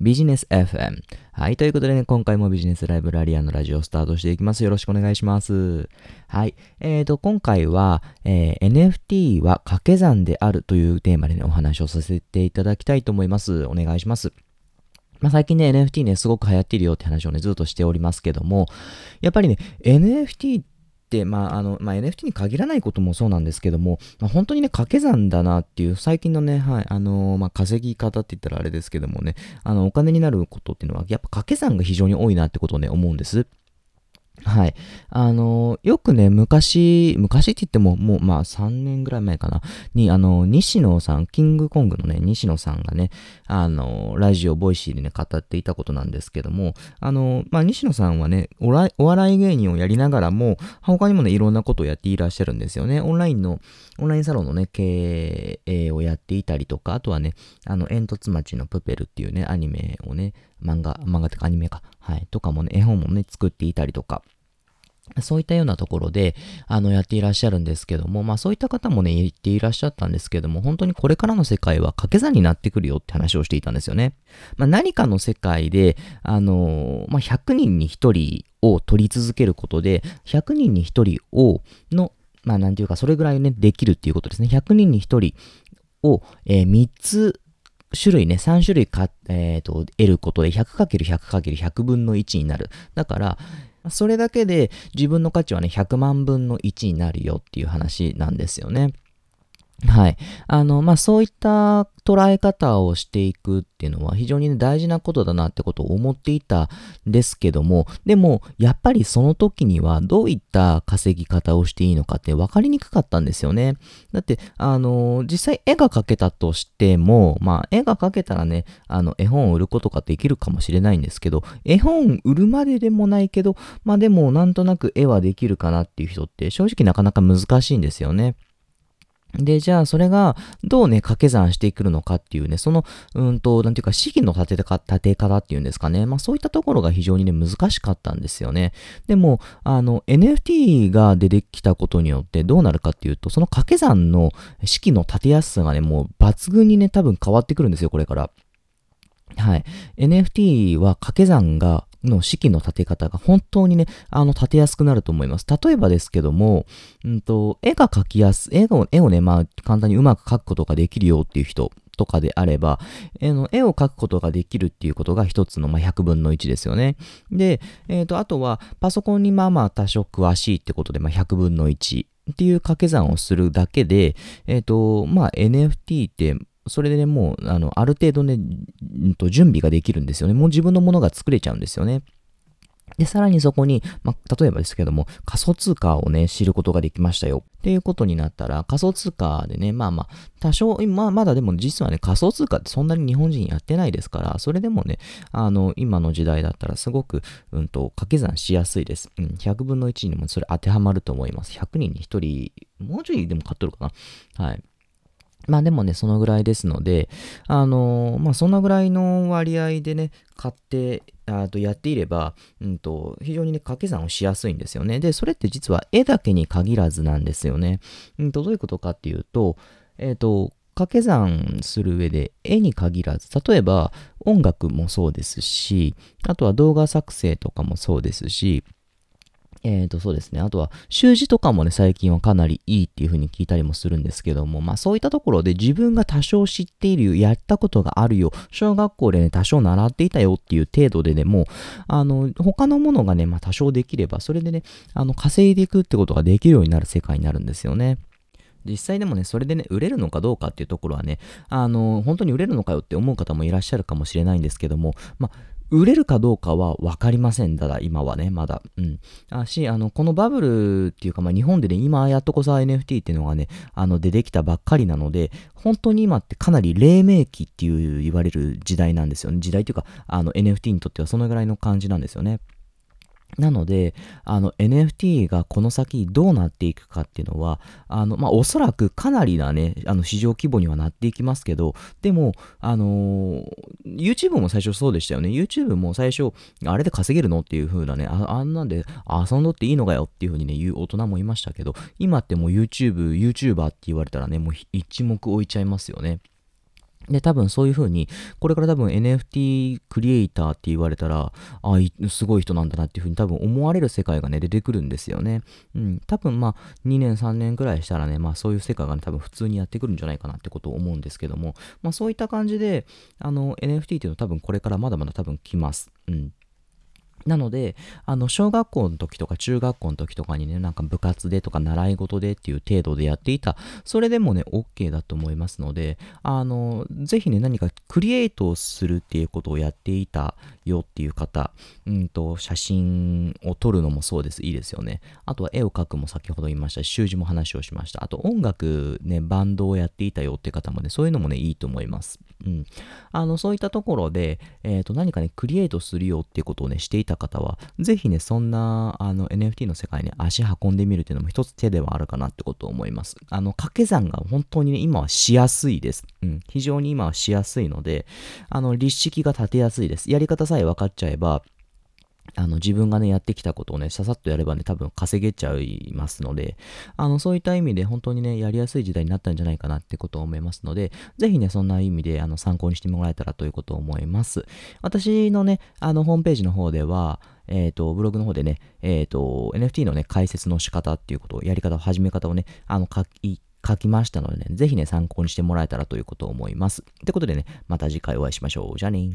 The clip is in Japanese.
ビジネス FM。はい。ということでね、今回もビジネスライブラリアのラジオをスタートしていきます。よろしくお願いします。はい。えーと、今回は、えー、NFT は掛け算であるというテーマでね、お話をさせていただきたいと思います。お願いします。まあ、最近ね、NFT ね、すごく流行っているよって話をね、ずっとしておりますけども、やっぱりね、NFT って、まあ、あの、まあ、NFT に限らないこともそうなんですけども、まあ、本当にね、掛け算だなっていう、最近のね、はい、あのー、まあ、稼ぎ方って言ったらあれですけどもね、あの、お金になることっていうのは、やっぱ掛け算が非常に多いなってことをね、思うんです。はい。あの、よくね、昔、昔って言っても、もう、まあ、3年ぐらい前かな、に、あの、西野さん、キングコングのね、西野さんがね、あの、ラジオ、 Voicy でね、語っていたことなんですけども、あの、まあ、西野さんはねお、笑い芸人をやりながらも、他にもね、いろんなことをやっていらっしゃるんですよね。オンラインの、オンラインサロンのね、経営をやっていたりとか、あとはね、あの、煙突町のプペルっていうね、アニメをね、漫画、漫画ってかアニメか、はい、とかもね、絵本もね、作っていたりとか、そういったようなところで、あの、やっていらっしゃるんですけども、まあそういった方もね、言っていらっしゃったんですけども、本当にこれからの世界は掛け算になってくるよって話をしていたんですよね。まあ何かの世界で、あのまあ100人に1人を取り続けることで、100人に1人を、の、まあなんていうか、それぐらいね、できるっていうことですね。100人に1人を、えー、3つ種類ね、3種類か、えっ、ー、と、得ることで 100×100×100 分の1になる。だから、それだけで自分の価値はね、100万分の1になるよっていう話なんですよね。はい。あの、まあ、そういった捉え方をしていくっていうのは非常に、ね、大事なことだなってことを思っていたんですけども、でも、やっぱりその時にはどういった稼ぎ方をしていいのかって分かりにくかったんですよね。だって、あの、実際絵が描けたとしても、まあ、絵が描けたらね、あの、絵本を売ることができるかもしれないんですけど、絵本売るまででもないけど、まあでも、なんとなく絵はできるかなっていう人って正直なかなか難しいんですよね。で、じゃあ、それが、どうね、掛け算してくるのかっていうね、その、うんと、なんていうか、資金の立てか立て方っていうんですかね。まあ、そういったところが非常にね、難しかったんですよね。でも、あの、NFT が出てきたことによって、どうなるかっていうと、その掛け算の式の立てやすさがね、もう抜群にね、多分変わってくるんですよ、これから。はい。NFT は掛け算がの式の立て方が本当にね、あの、立てやすくなると思います。例えばですけども、うんと、絵が描きやす、絵を、絵をね、まあ、簡単にうまく描くことができるよっていう人とかであれば、えの絵を描くことができるっていうことが一つの、まあ、100分の1ですよね。で、えっ、ー、と、あとは、パソコンにまあまあ多少詳しいってことで、まあ、100分の1っていう掛け算をするだけで、えっ、ー、と、まあ、NFT って、それでね、もう、あの、ある程度ね、んと準備ができるんですよね。もう自分のものが作れちゃうんですよね。で、さらにそこに、まあ、例えばですけども、仮想通貨をね、知ることができましたよ。っていうことになったら、仮想通貨でね、まあまあ、多少、まあ、まだでも実はね、仮想通貨ってそんなに日本人やってないですから、それでもね、あの、今の時代だったらすごく、うんと、掛け算しやすいです。うん、100分の1にもそれ当てはまると思います。100人に1人、もうちょいでも買っとるかな。はい。まあでもね、そのぐらいですので、あのー、まあそんなぐらいの割合でね、買って、あとやっていれば、うんと、非常にね、掛け算をしやすいんですよね。で、それって実は絵だけに限らずなんですよね。うんと、どういうことかっていうと、えっ、ー、と、掛け算する上で絵に限らず、例えば音楽もそうですし、あとは動画作成とかもそうですし、えーと、そうですね。あとは、習字とかもね、最近はかなりいいっていう風に聞いたりもするんですけども、まあそういったところで自分が多少知っているよ、やったことがあるよ、小学校でね、多少習っていたよっていう程度でで、も、あの、他のものがね、まあ多少できれば、それでね、あの、稼いでいくってことができるようになる世界になるんですよね。実際でもね、それでね、売れるのかどうかっていうところはね、あの、本当に売れるのかよって思う方もいらっしゃるかもしれないんですけども、まあ、売れるかどうかは分かりません。ただ、今はね、まだ。うん。あし、あの、このバブルっていうか、まあ、日本でね、今やっとこそ NFT っていうのがね、あの、出てきたばっかりなので、本当に今ってかなり黎明期っていう言われる時代なんですよね。時代っていうか、あの、NFT にとってはそのぐらいの感じなんですよね。なので、あの NFT がこの先どうなっていくかっていうのは、あの、まあ、おそらくかなりなね、あの市場規模にはなっていきますけど、でも、あのー、YouTube も最初そうでしたよね。YouTube も最初、あれで稼げるのっていう風なね、ああんなんで遊んどっていいのかよっていう風にね、言う大人もいましたけど、今ってもう YouTube、YouTuber って言われたらね、もう一目置いちゃいますよね。で、多分そういう風に、これから多分 NFT クリエイターって言われたら、あすごい人なんだなっていう風に多分思われる世界がね、出てくるんですよね。うん。多分まあ、2年3年くらいしたらね、まあそういう世界がね、多分普通にやってくるんじゃないかなってことを思うんですけども、まあそういった感じで、あの、NFT っていうのは多分これからまだまだ多分来ます。うん。なので、あの、小学校の時とか中学校の時とかにね、なんか部活でとか習い事でっていう程度でやっていた、それでもね、OK だと思いますので、あの、ぜひね、何かクリエイトをするっていうことをやっていたよっていう方、うんと、写真を撮るのもそうです。いいですよね。あとは絵を描くも先ほど言いましたし、習字も話をしました。あと音楽ね、バンドをやっていたよっていう方もね、そういうのもね、いいと思います。うん。あの、そういったところで、えっ、ー、と、何かね、クリエイトするよっていうことをね、していたた方は、ぜひね、そんな、あの、NFT の世界に足運んでみるっていうのも一つ手ではあるかなってことを思います。あの、掛け算が本当にね、今はしやすいです。うん。非常に今はしやすいので、あの、立式が立てやすいです。やり方さえ分かっちゃえば、あの、自分がね、やってきたことをね、ささっとやればね、多分稼げちゃいますので、あの、そういった意味で本当にね、やりやすい時代になったんじゃないかなってことを思いますので、ぜひね、そんな意味で、あの、参考にしてもらえたらということを思います。私のね、あの、ホームページの方では、えっ、ー、と、ブログの方でね、えっ、ー、と、NFT のね、解説の仕方っていうことを、やり方、始め方をね、あの、書き、書きましたのでね、ぜひね、参考にしてもらえたらということを思います。ってことでね、また次回お会いしましょう。じゃあね